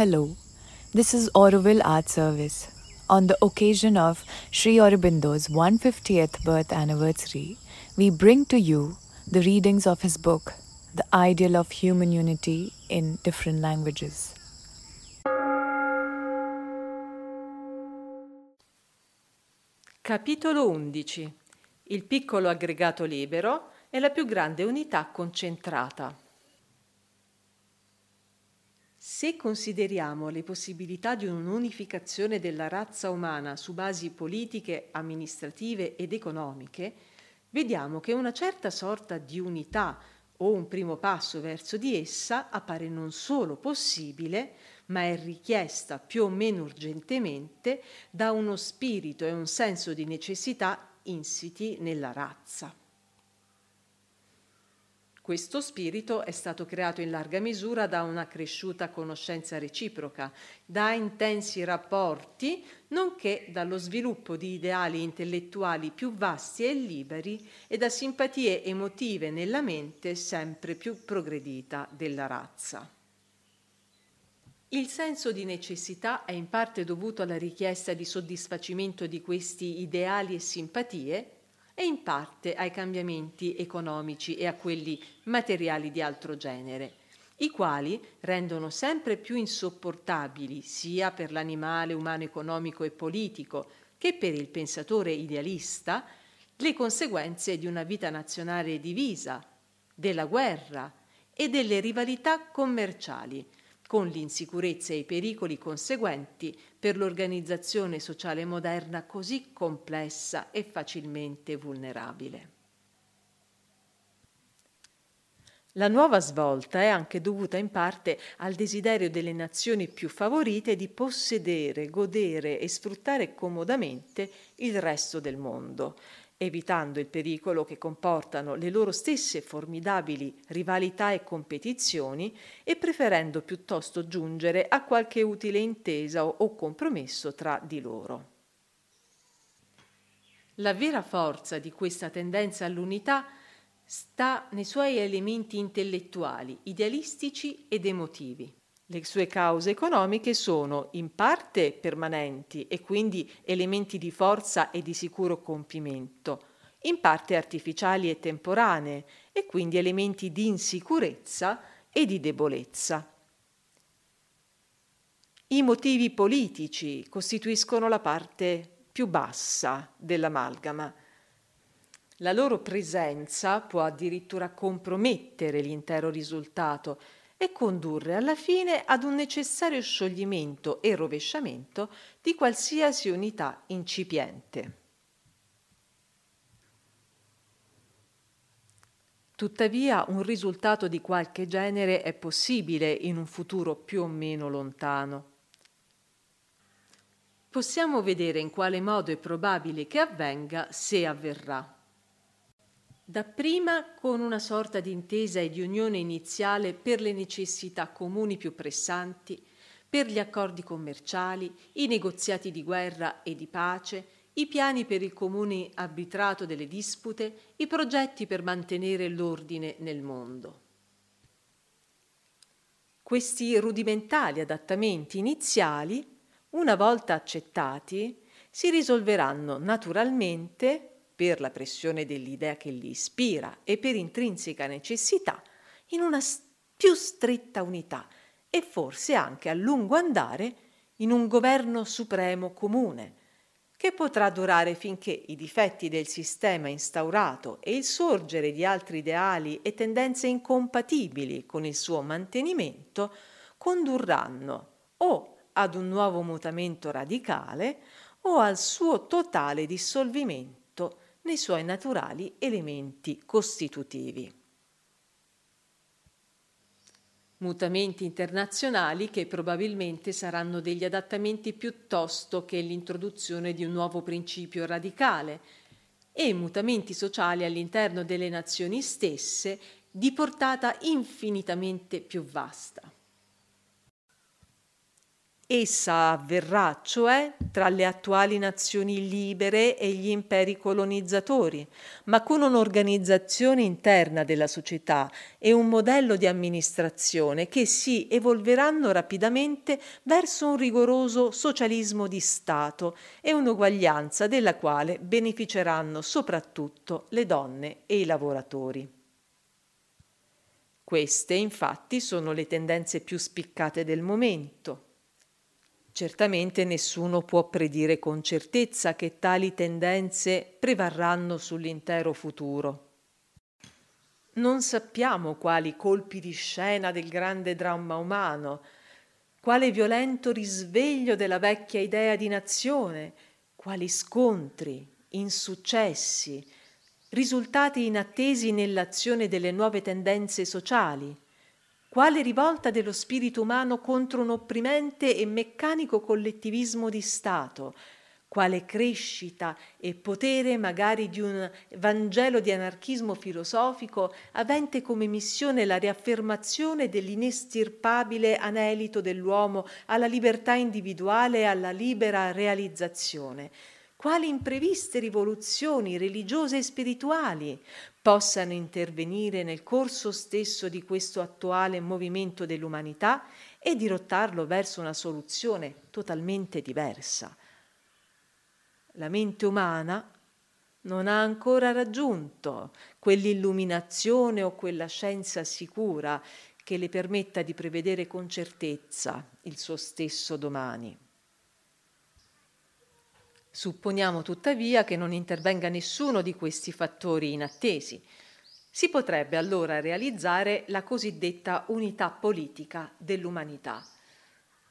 Hello, this is Auroville Art Service. On the occasion of Sri Aurobindo's 150th birth anniversary, we bring to you the readings of his book, The Ideal of Human Unity in Different Languages. Capitolo 11 Il piccolo aggregato libero è la più grande unità concentrata. Se consideriamo le possibilità di un'unificazione della razza umana su basi politiche, amministrative ed economiche, vediamo che una certa sorta di unità o un primo passo verso di essa appare non solo possibile, ma è richiesta più o meno urgentemente da uno spirito e un senso di necessità insiti nella razza. Questo spirito è stato creato in larga misura da una cresciuta conoscenza reciproca, da intensi rapporti, nonché dallo sviluppo di ideali intellettuali più vasti e liberi e da simpatie emotive nella mente sempre più progredita della razza. Il senso di necessità è in parte dovuto alla richiesta di soddisfacimento di questi ideali e simpatie e in parte ai cambiamenti economici e a quelli materiali di altro genere, i quali rendono sempre più insopportabili sia per l'animale umano economico e politico che per il pensatore idealista le conseguenze di una vita nazionale divisa, della guerra e delle rivalità commerciali, con l'insicurezza e i pericoli conseguenti per l'organizzazione sociale moderna così complessa e facilmente vulnerabile. La nuova svolta è anche dovuta in parte al desiderio delle nazioni più favorite di possedere, godere e sfruttare comodamente il resto del mondo, evitando il pericolo che comportano le loro stesse formidabili rivalità e competizioni e preferendo piuttosto giungere a qualche utile intesa o compromesso tra di loro. La vera forza di questa tendenza all'unità sta nei suoi elementi intellettuali, idealistici ed emotivi. Le sue cause economiche sono in parte permanenti e quindi elementi di forza e di sicuro compimento, in parte artificiali e temporanee e quindi elementi di insicurezza e di debolezza. I motivi politici costituiscono la parte più bassa dell'amalgama. La loro presenza può addirittura compromettere l'intero risultato e condurre alla fine ad un necessario scioglimento e rovesciamento di qualsiasi unità incipiente. Tuttavia un risultato di qualche genere è possibile in un futuro più o meno lontano. Possiamo vedere in quale modo è probabile che avvenga se avverrà dapprima con una sorta di intesa e di unione iniziale per le necessità comuni più pressanti, per gli accordi commerciali, i negoziati di guerra e di pace, i piani per il comune arbitrato delle dispute, i progetti per mantenere l'ordine nel mondo. Questi rudimentali adattamenti iniziali, una volta accettati, si risolveranno naturalmente per la pressione dell'idea che li ispira e per intrinseca necessità, in una più stretta unità e forse anche a lungo andare in un governo supremo comune, che potrà durare finché i difetti del sistema instaurato e il sorgere di altri ideali e tendenze incompatibili con il suo mantenimento condurranno o ad un nuovo mutamento radicale o al suo totale dissolvimento nei suoi naturali elementi costitutivi. Mutamenti internazionali che probabilmente saranno degli adattamenti piuttosto che l'introduzione di un nuovo principio radicale e mutamenti sociali all'interno delle nazioni stesse di portata infinitamente più vasta. Essa avverrà, cioè, tra le attuali nazioni libere e gli imperi colonizzatori, ma con un'organizzazione interna della società e un modello di amministrazione che si evolveranno rapidamente verso un rigoroso socialismo di Stato e un'uguaglianza della quale beneficeranno soprattutto le donne e i lavoratori. Queste, infatti, sono le tendenze più spiccate del momento Certamente nessuno può predire con certezza che tali tendenze prevarranno sull'intero futuro. Non sappiamo quali colpi di scena del grande dramma umano, quale violento risveglio della vecchia idea di nazione, quali scontri, insuccessi, risultati inattesi nell'azione delle nuove tendenze sociali quale rivolta dello spirito umano contro un opprimente e meccanico collettivismo di Stato, quale crescita e potere magari di un Vangelo di anarchismo filosofico avente come missione la riaffermazione dell'inestirpabile anelito dell'uomo alla libertà individuale e alla libera realizzazione, quali impreviste rivoluzioni religiose e spirituali possano intervenire nel corso stesso di questo attuale movimento dell'umanità e dirottarlo verso una soluzione totalmente diversa. La mente umana non ha ancora raggiunto quell'illuminazione o quella scienza sicura che le permetta di prevedere con certezza il suo stesso domani. Supponiamo tuttavia che non intervenga nessuno di questi fattori inattesi. Si potrebbe allora realizzare la cosiddetta unità politica dell'umanità.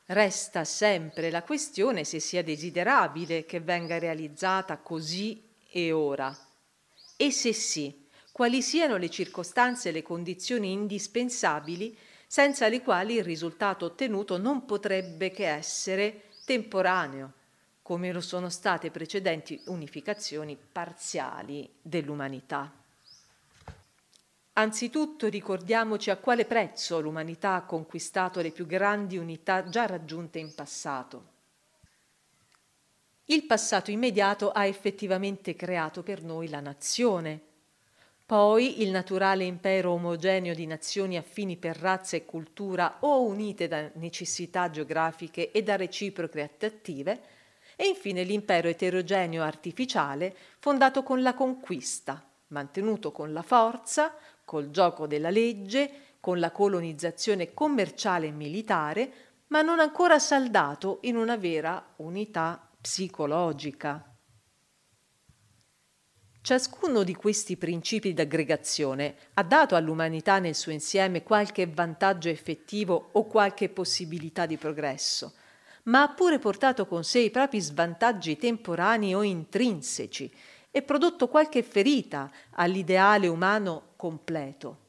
Resta sempre la questione se sia desiderabile che venga realizzata così e ora. E se sì, quali siano le circostanze e le condizioni indispensabili senza le quali il risultato ottenuto non potrebbe che essere temporaneo, come lo sono state precedenti unificazioni parziali dell'umanità. Anzitutto ricordiamoci a quale prezzo l'umanità ha conquistato le più grandi unità già raggiunte in passato. Il passato immediato ha effettivamente creato per noi la nazione, poi il naturale impero omogeneo di nazioni affini per razza e cultura o unite da necessità geografiche e da reciproche attrattive, e infine l'impero eterogeneo artificiale fondato con la conquista, mantenuto con la forza, col gioco della legge, con la colonizzazione commerciale e militare, ma non ancora saldato in una vera unità psicologica. Ciascuno di questi principi d'aggregazione ha dato all'umanità nel suo insieme qualche vantaggio effettivo o qualche possibilità di progresso, ma ha pure portato con sé i propri svantaggi temporanei o intrinseci e prodotto qualche ferita all'ideale umano completo.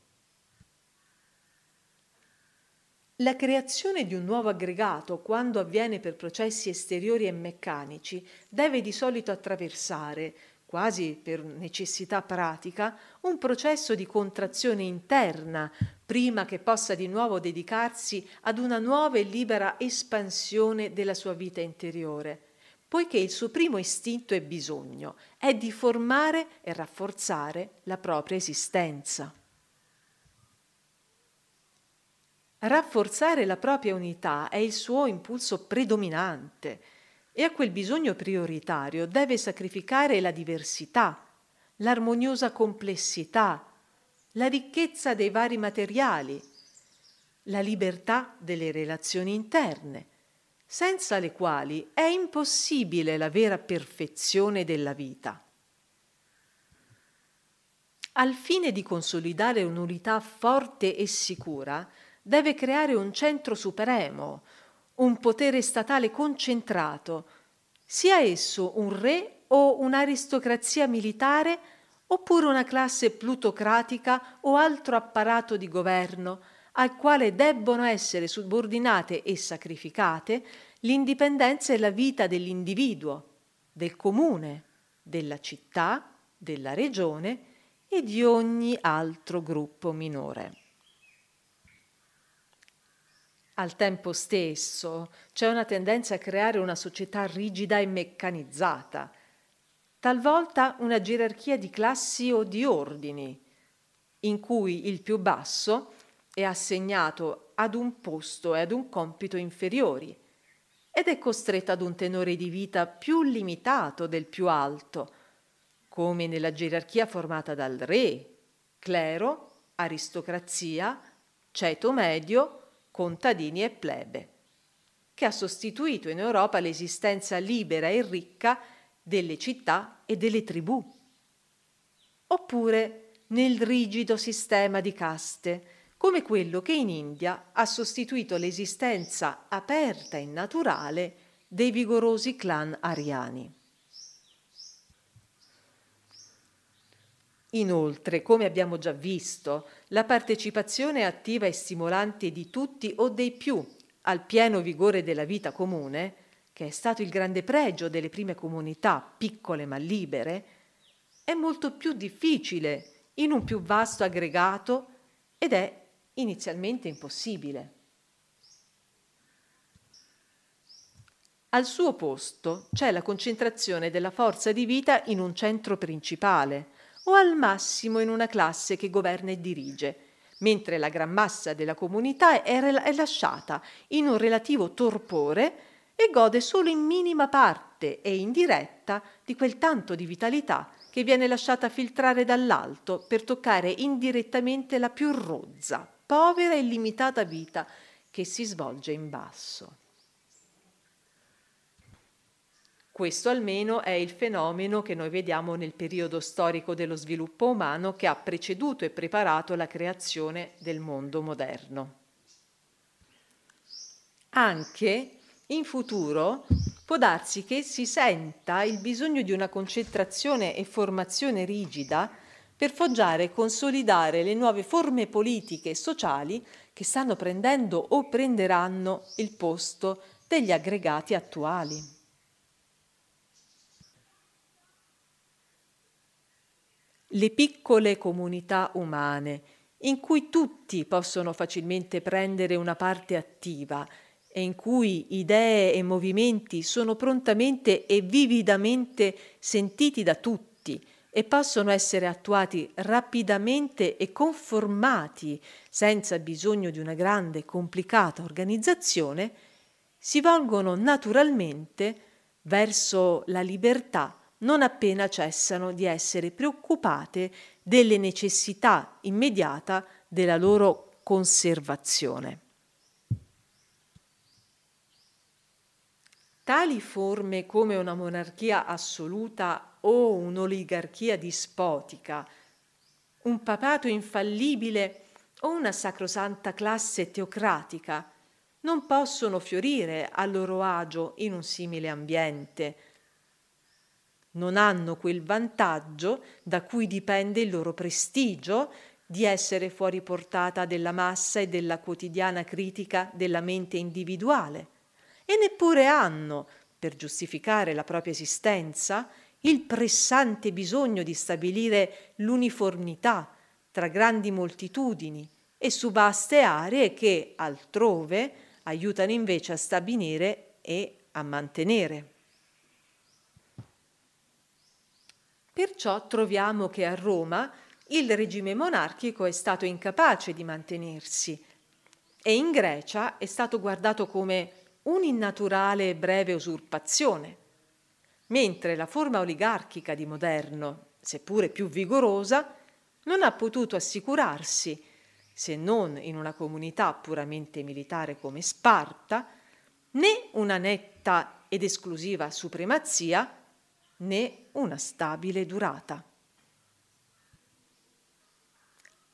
La creazione di un nuovo aggregato, quando avviene per processi esteriori e meccanici, deve di solito attraversare, quasi per necessità pratica, un processo di contrazione interna prima che possa di nuovo dedicarsi ad una nuova e libera espansione della sua vita interiore, poiché il suo primo istinto e bisogno è di formare e rafforzare la propria esistenza. Rafforzare la propria unità è il suo impulso predominante e a quel bisogno prioritario deve sacrificare la diversità, l'armoniosa complessità, la ricchezza dei vari materiali, la libertà delle relazioni interne, senza le quali è impossibile la vera perfezione della vita. Al fine di consolidare un'unità forte e sicura, deve creare un centro supremo, un potere statale concentrato, sia esso un re o un'aristocrazia militare oppure una classe plutocratica o altro apparato di governo al quale debbono essere subordinate e sacrificate l'indipendenza e la vita dell'individuo, del comune, della città, della regione e di ogni altro gruppo minore. Al tempo stesso c'è una tendenza a creare una società rigida e meccanizzata, talvolta una gerarchia di classi o di ordini, in cui il più basso è assegnato ad un posto e ad un compito inferiori ed è costretto ad un tenore di vita più limitato del più alto, come nella gerarchia formata dal re, clero, aristocrazia, ceto medio, contadini e plebe, che ha sostituito in Europa l'esistenza libera e ricca delle città e delle tribù. Oppure nel rigido sistema di caste, come quello che in India ha sostituito l'esistenza aperta e naturale dei vigorosi clan ariani. Inoltre, come abbiamo già visto, la partecipazione attiva e stimolante di tutti o dei più al pieno vigore della vita comune, che è stato il grande pregio delle prime comunità, piccole ma libere, è molto più difficile in un più vasto aggregato ed è inizialmente impossibile. Al suo posto c'è la concentrazione della forza di vita in un centro principale, o al massimo in una classe che governa e dirige, mentre la gran massa della comunità è, lasciata in un relativo torpore e gode solo in minima parte e indiretta di quel tanto di vitalità che viene lasciata filtrare dall'alto per toccare indirettamente la più rozza, povera e limitata vita che si svolge in basso. Questo almeno è il fenomeno che noi vediamo nel periodo storico dello sviluppo umano che ha preceduto e preparato la creazione del mondo moderno. Anche in futuro può darsi che si senta il bisogno di una concentrazione e formazione rigida per foggiare e consolidare le nuove forme politiche e sociali che stanno prendendo o prenderanno il posto degli aggregati attuali. Le piccole comunità umane, in cui tutti possono facilmente prendere una parte attiva e in cui idee e movimenti sono prontamente e vividamente sentiti da tutti e possono essere attuati rapidamente e conformati senza bisogno di una grande e complicata organizzazione, si volgono naturalmente verso la libertà non appena cessano di essere preoccupate delle necessità immediata della loro conservazione. Tali forme come una monarchia assoluta o un'oligarchia dispotica, un papato infallibile o una sacrosanta classe teocratica non possono fiorire a loro agio in un simile ambiente, non hanno quel vantaggio da cui dipende il loro prestigio di essere fuori portata della massa e della quotidiana critica della mente individuale e neppure hanno, per giustificare la propria esistenza, il pressante bisogno di stabilire l'uniformità tra grandi moltitudini e su vaste aree che altrove aiutano invece a stabilire e a mantenere. Perciò troviamo che a Roma il regime monarchico è stato incapace di mantenersi e in Grecia è stato guardato come un'innaturale e breve usurpazione, mentre la forma oligarchica di moderno, seppure più vigorosa, non ha potuto assicurarsi, se non in una comunità puramente militare come Sparta, né una netta ed esclusiva supremazia, né una stabile durata.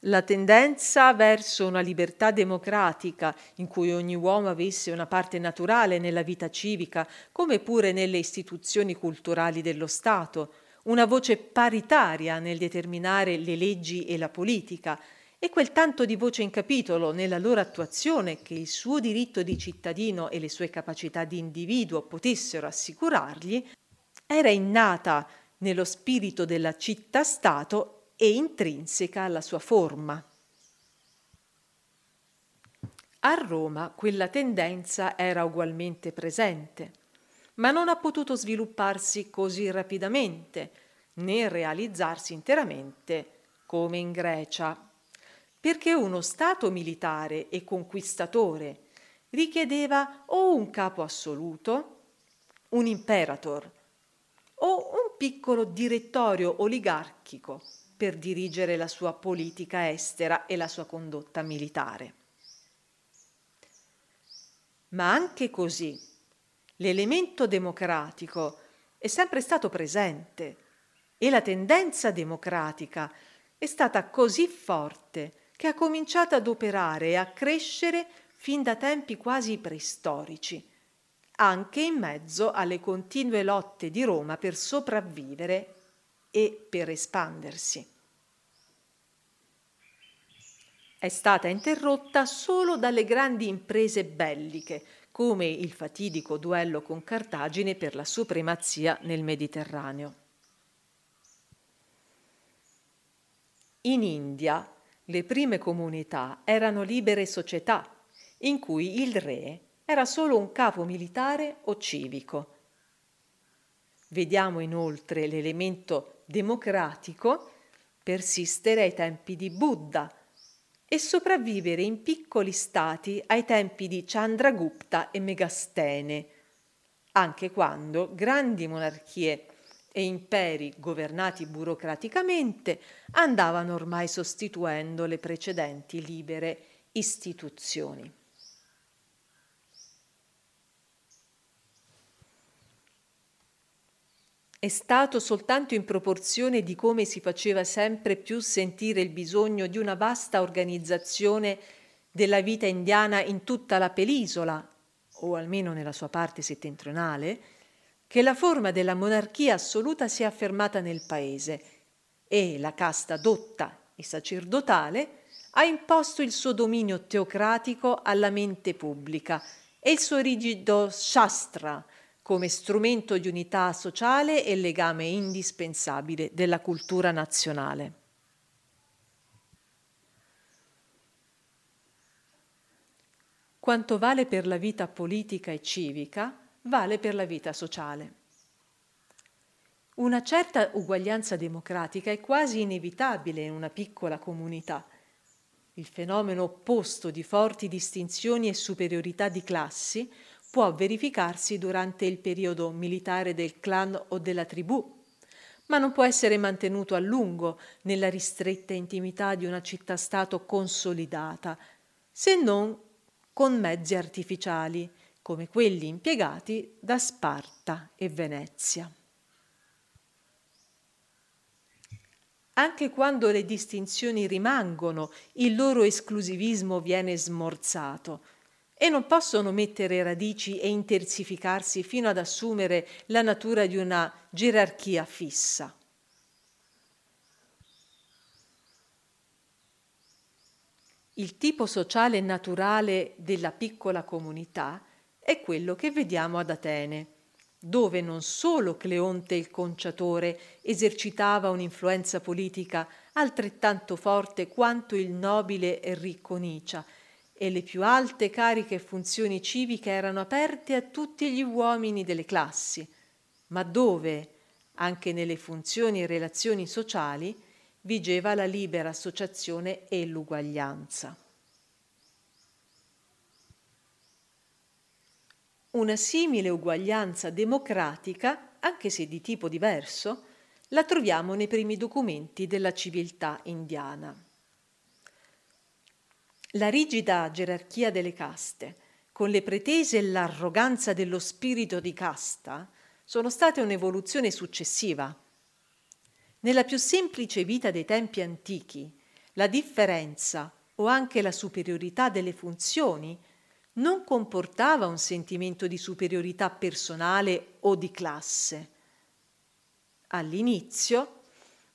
La tendenza verso una libertà democratica in cui ogni uomo avesse una parte naturale nella vita civica, come pure nelle istituzioni culturali dello Stato, una voce paritaria nel determinare le leggi e la politica, e quel tanto di voce in capitolo nella loro attuazione che il suo diritto di cittadino e le sue capacità di individuo potessero assicurargli, era innata nello spirito della città-stato e intrinseca alla sua forma. A Roma quella tendenza era ugualmente presente, ma non ha potuto svilupparsi così rapidamente né realizzarsi interamente come in Grecia, perché uno Stato militare e conquistatore richiedeva o un capo assoluto, un imperator, o un piccolo direttorio oligarchico per dirigere la sua politica estera e la sua condotta militare. Ma anche così l'elemento democratico è sempre stato presente e la tendenza democratica è stata così forte che ha cominciato ad operare e a crescere fin da tempi quasi preistorici, anche in mezzo alle continue lotte di Roma per sopravvivere e per espandersi. È stata interrotta solo dalle grandi imprese belliche, come il fatidico duello con Cartagine per la supremazia nel Mediterraneo. In India le prime comunità erano libere società in cui il re era solo un capo militare o civico. Vediamo inoltre l'elemento democratico persistere ai tempi di Buddha e sopravvivere in piccoli stati ai tempi di Chandragupta e Megastene, anche quando grandi monarchie e imperi governati burocraticamente andavano ormai sostituendo le precedenti libere istituzioni. È stato soltanto in proporzione di come si faceva sempre più sentire il bisogno di una vasta organizzazione della vita indiana in tutta la penisola, o almeno nella sua parte settentrionale, che la forma della monarchia assoluta si è affermata nel paese e la casta dotta e sacerdotale ha imposto il suo dominio teocratico alla mente pubblica e il suo rigido shastra, come strumento di unità sociale e legame indispensabile della cultura nazionale. Quanto vale per la vita politica e civica, vale per la vita sociale. Una certa uguaglianza democratica è quasi inevitabile in una piccola comunità. Il fenomeno opposto di forti distinzioni e superiorità di classi può verificarsi durante il periodo militare del clan o della tribù, ma non può essere mantenuto a lungo nella ristretta intimità di una città-stato consolidata, se non con mezzi artificiali, come quelli impiegati da Sparta e Venezia. Anche quando le distinzioni rimangono, il loro esclusivismo viene smorzato, e non possono mettere radici e intersificarsi fino ad assumere la natura di una gerarchia fissa. Il tipo sociale naturale della piccola comunità è quello che vediamo ad Atene, dove non solo Cleonte il conciatore esercitava un'influenza politica altrettanto forte quanto il nobile e ricco Nicia, e le più alte cariche e funzioni civiche erano aperte a tutti gli uomini delle classi, ma dove, anche nelle funzioni e relazioni sociali, vigeva la libera associazione e l'uguaglianza. Una simile uguaglianza democratica, anche se di tipo diverso, la troviamo nei primi documenti della civiltà indiana. La rigida gerarchia delle caste, con le pretese e l'arroganza dello spirito di casta, sono state un'evoluzione successiva. Nella più semplice vita dei tempi antichi, la differenza o anche la superiorità delle funzioni non comportava un sentimento di superiorità personale o di classe. All'inizio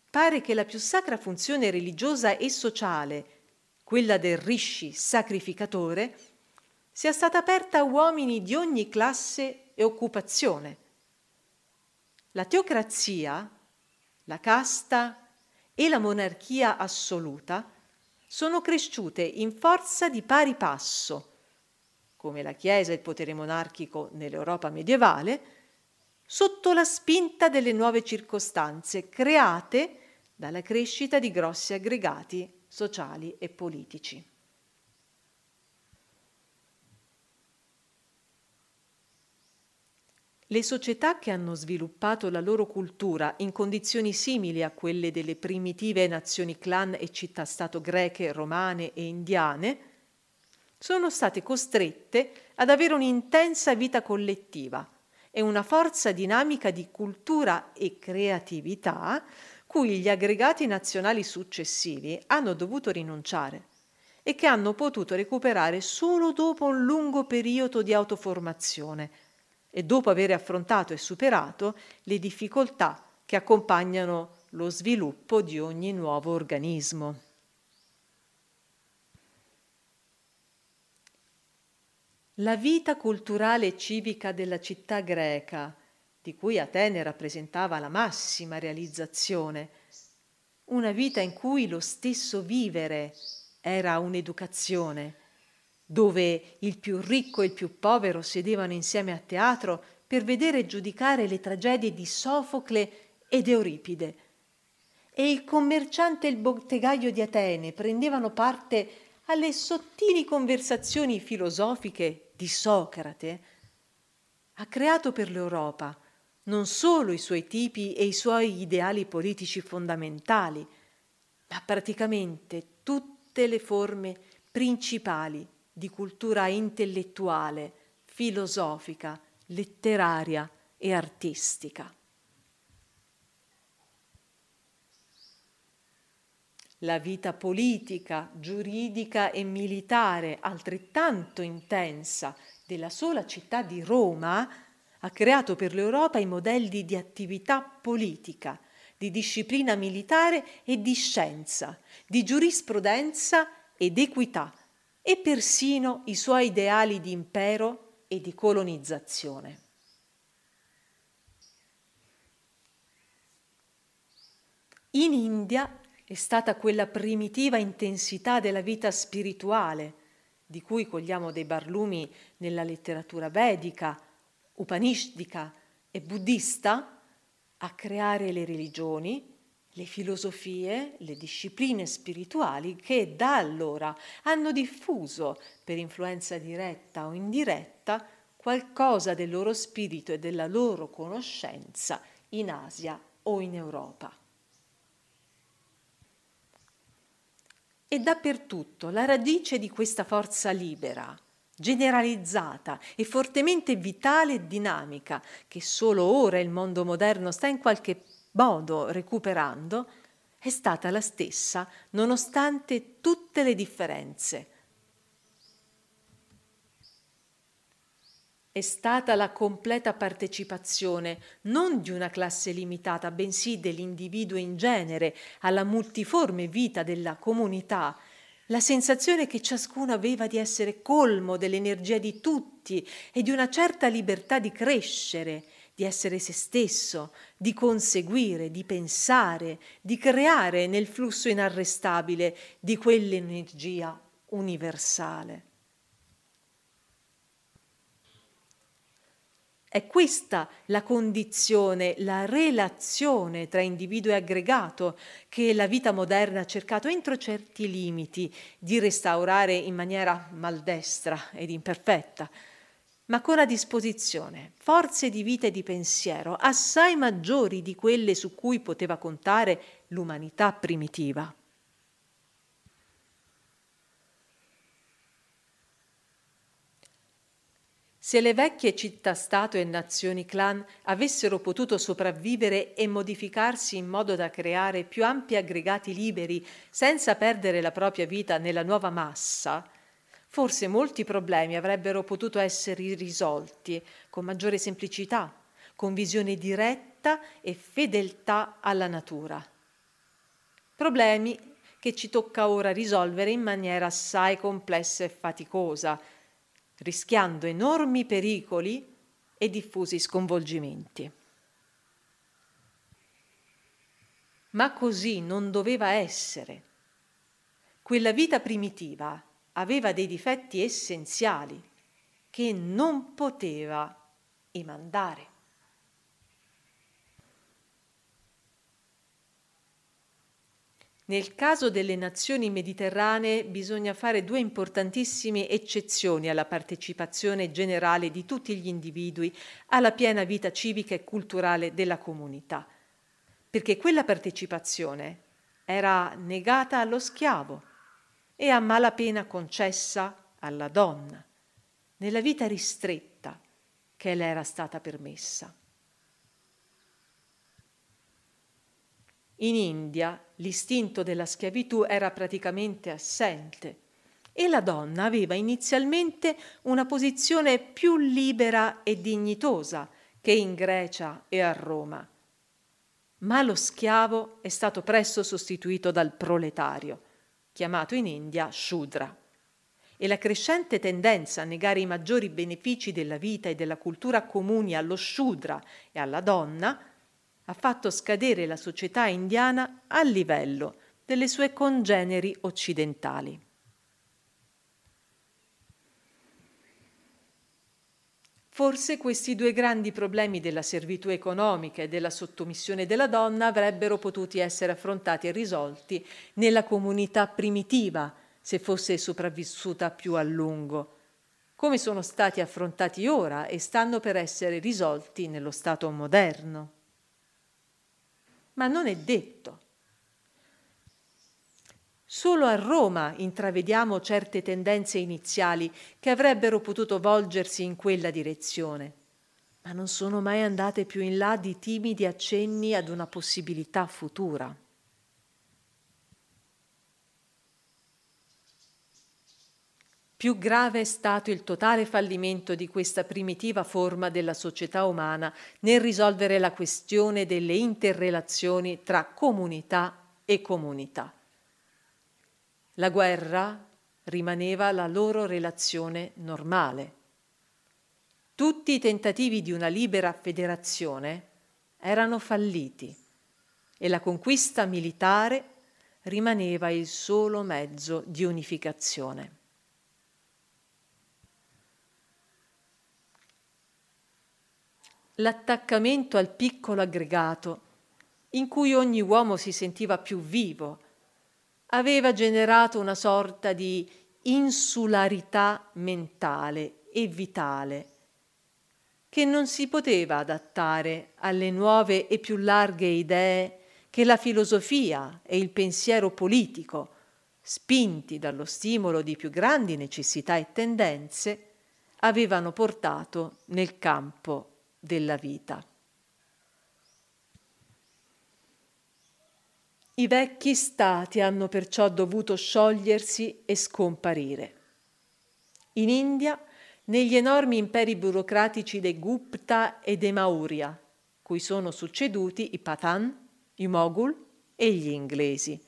pare che la più sacra funzione religiosa e sociale quella del rishi sacrificatore, sia stata aperta a uomini di ogni classe e occupazione. La teocrazia, la casta e la monarchia assoluta sono cresciute in forza di pari passo, come la Chiesa e il potere monarchico nell'Europa medievale, sotto la spinta delle nuove circostanze create dalla crescita di grossi aggregati sociali e politici. Le società che hanno sviluppato la loro cultura in condizioni simili a quelle delle primitive nazioni clan e città-stato greche, romane e indiane sono state costrette ad avere un'intensa vita collettiva e una forza dinamica di cultura e creatività cui gli aggregati nazionali successivi hanno dovuto rinunciare e che hanno potuto recuperare solo dopo un lungo periodo di autoformazione e dopo aver affrontato e superato le difficoltà che accompagnano lo sviluppo di ogni nuovo organismo. La vita culturale e civica della città greca, di cui Atene rappresentava la massima realizzazione, una vita in cui lo stesso vivere era un'educazione, dove il più ricco e il più povero sedevano insieme a teatro per vedere e giudicare le tragedie di Sofocle ed Euripide. E il commerciante e il bottegaio di Atene prendevano parte alle sottili conversazioni filosofiche di Socrate, ha creato per l'Europa non solo i suoi tipi e i suoi ideali politici fondamentali, ma praticamente tutte le forme principali di cultura intellettuale, filosofica, letteraria e artistica. la vita politica, giuridica e militare altrettanto intensa della sola città di Roma ha creato per l'Europa i modelli di attività politica, di disciplina militare e di scienza, di giurisprudenza ed equità e persino i suoi ideali di impero e di colonizzazione. In India è stata quella primitiva intensità della vita spirituale, di cui cogliamo dei barlumi nella letteratura vedica, upanishdica e buddista, a creare le religioni, le filosofie, le discipline spirituali che da allora hanno diffuso, per influenza diretta o indiretta, qualcosa del loro spirito e della loro conoscenza in Asia o in Europa. e dappertutto la radice di questa forza libera, generalizzata e fortemente vitale e dinamica, che solo ora il mondo moderno sta in qualche modo recuperando, è stata la stessa nonostante tutte le differenze. È stata la completa partecipazione non di una classe limitata, bensì dell'individuo in genere alla multiforme vita della comunità, la sensazione che ciascuno aveva di essere colmo dell'energia di tutti e di una certa libertà di crescere, di essere se stesso, di conseguire, di pensare, di creare nel flusso inarrestabile di quell'energia universale. È questa la condizione, la relazione tra individuo e aggregato che la vita moderna ha cercato entro certi limiti di restaurare in maniera maldestra ed imperfetta, ma con a disposizione forze di vita e di pensiero assai maggiori di quelle su cui poteva contare l'umanità primitiva. Se le vecchie città-stato e nazioni-clan avessero potuto sopravvivere e modificarsi in modo da creare più ampi aggregati liberi senza perdere la propria vita nella nuova massa, forse molti problemi avrebbero potuto essere risolti con maggiore semplicità, con visione diretta e fedeltà alla natura. Problemi che ci tocca ora risolvere in maniera assai complessa e faticosa, rischiando enormi pericoli e diffusi sconvolgimenti. Ma così non doveva essere. Quella vita primitiva aveva dei difetti essenziali che non poteva emandare. Nel caso delle nazioni mediterranee bisogna fare due importantissime eccezioni alla partecipazione generale di tutti gli individui alla piena vita civica e culturale della comunità, perché quella partecipazione era negata allo schiavo e a malapena concessa alla donna, nella vita ristretta che le era stata permessa. In India l'istinto della schiavitù era praticamente assente e la donna aveva inizialmente una posizione più libera e dignitosa che in Grecia e a Roma. Ma lo schiavo è stato presto sostituito dal proletario, chiamato in India Shudra. E la crescente tendenza a negare i maggiori benefici della vita e della cultura comuni allo Shudra e alla donna ha fatto scadere la società indiana a livello delle sue congeneri occidentali. Forse questi due grandi problemi della servitù economica e della sottomissione della donna avrebbero potuti essere affrontati e risolti nella comunità primitiva se fosse sopravvissuta più a lungo, come sono stati affrontati ora e stanno per essere risolti nello Stato moderno ma non è detto. Solo a Roma intravediamo certe tendenze iniziali che avrebbero potuto volgersi in quella direzione, ma non sono mai andate più in là di timidi accenni ad una possibilità futura. Più grave è stato il totale fallimento di questa primitiva forma della società umana nel risolvere la questione delle interrelazioni tra comunità e comunità. La guerra rimaneva la loro relazione normale. Tutti i tentativi di una libera federazione erano falliti e la conquista militare rimaneva il solo mezzo di unificazione. L'attaccamento al piccolo aggregato, in cui ogni uomo si sentiva più vivo, aveva generato una sorta di insularità mentale e vitale che non si poteva adattare alle nuove e più larghe idee che la filosofia e il pensiero politico, spinti dallo stimolo di più grandi necessità e tendenze, avevano portato nel campo della vita. I vecchi stati hanno perciò dovuto sciogliersi e scomparire. In India, negli enormi imperi burocratici dei Gupta e dei Maurya, cui sono succeduti i Patan, i Moghul e gli inglesi.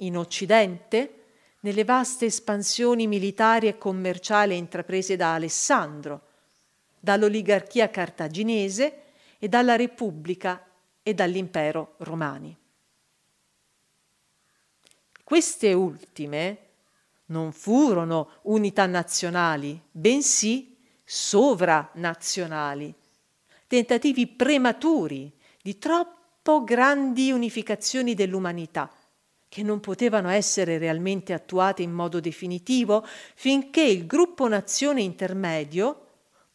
In Occidente, nelle vaste espansioni militari e commerciali intraprese da Alessandro, dall'oligarchia cartaginese e dalla Repubblica e dall'impero romani. Queste ultime non furono unità nazionali, bensì sovranazionali, tentativi prematuri di troppo grandi unificazioni dell'umanità, che non potevano essere realmente attuate in modo definitivo finché il gruppo nazione intermedio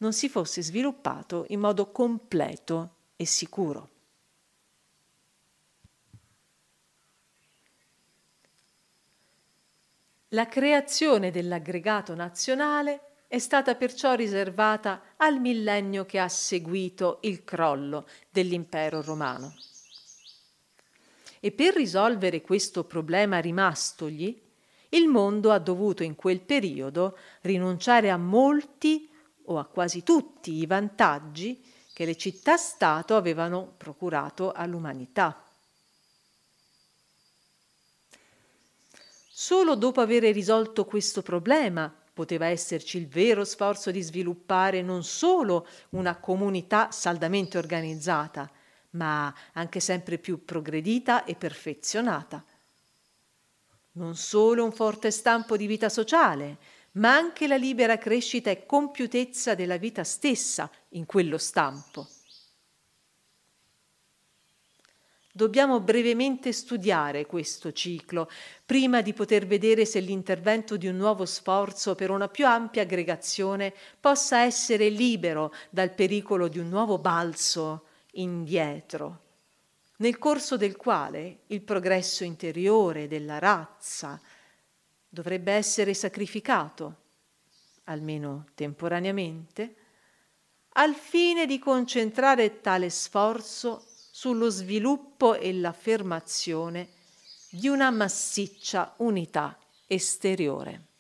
non si fosse sviluppato in modo completo e sicuro. La creazione dell'aggregato nazionale è stata perciò riservata al millennio che ha seguito il crollo dell'impero romano. E per risolvere questo problema rimastogli, il mondo ha dovuto in quel periodo rinunciare a molti o a quasi tutti i vantaggi che le città-stato avevano procurato all'umanità. Solo dopo aver risolto questo problema poteva esserci il vero sforzo di sviluppare non solo una comunità saldamente organizzata, ma anche sempre più progredita e perfezionata. Non solo un forte stampo di vita sociale, ma anche la libera crescita e compiutezza della vita stessa in quello stampo. Dobbiamo brevemente studiare questo ciclo prima di poter vedere se l'intervento di un nuovo sforzo per una più ampia aggregazione possa essere libero dal pericolo di un nuovo balzo indietro, nel corso del quale il progresso interiore della razza dovrebbe essere sacrificato, almeno temporaneamente, al fine di concentrare tale sforzo sullo sviluppo e l'affermazione di una massiccia unità esteriore.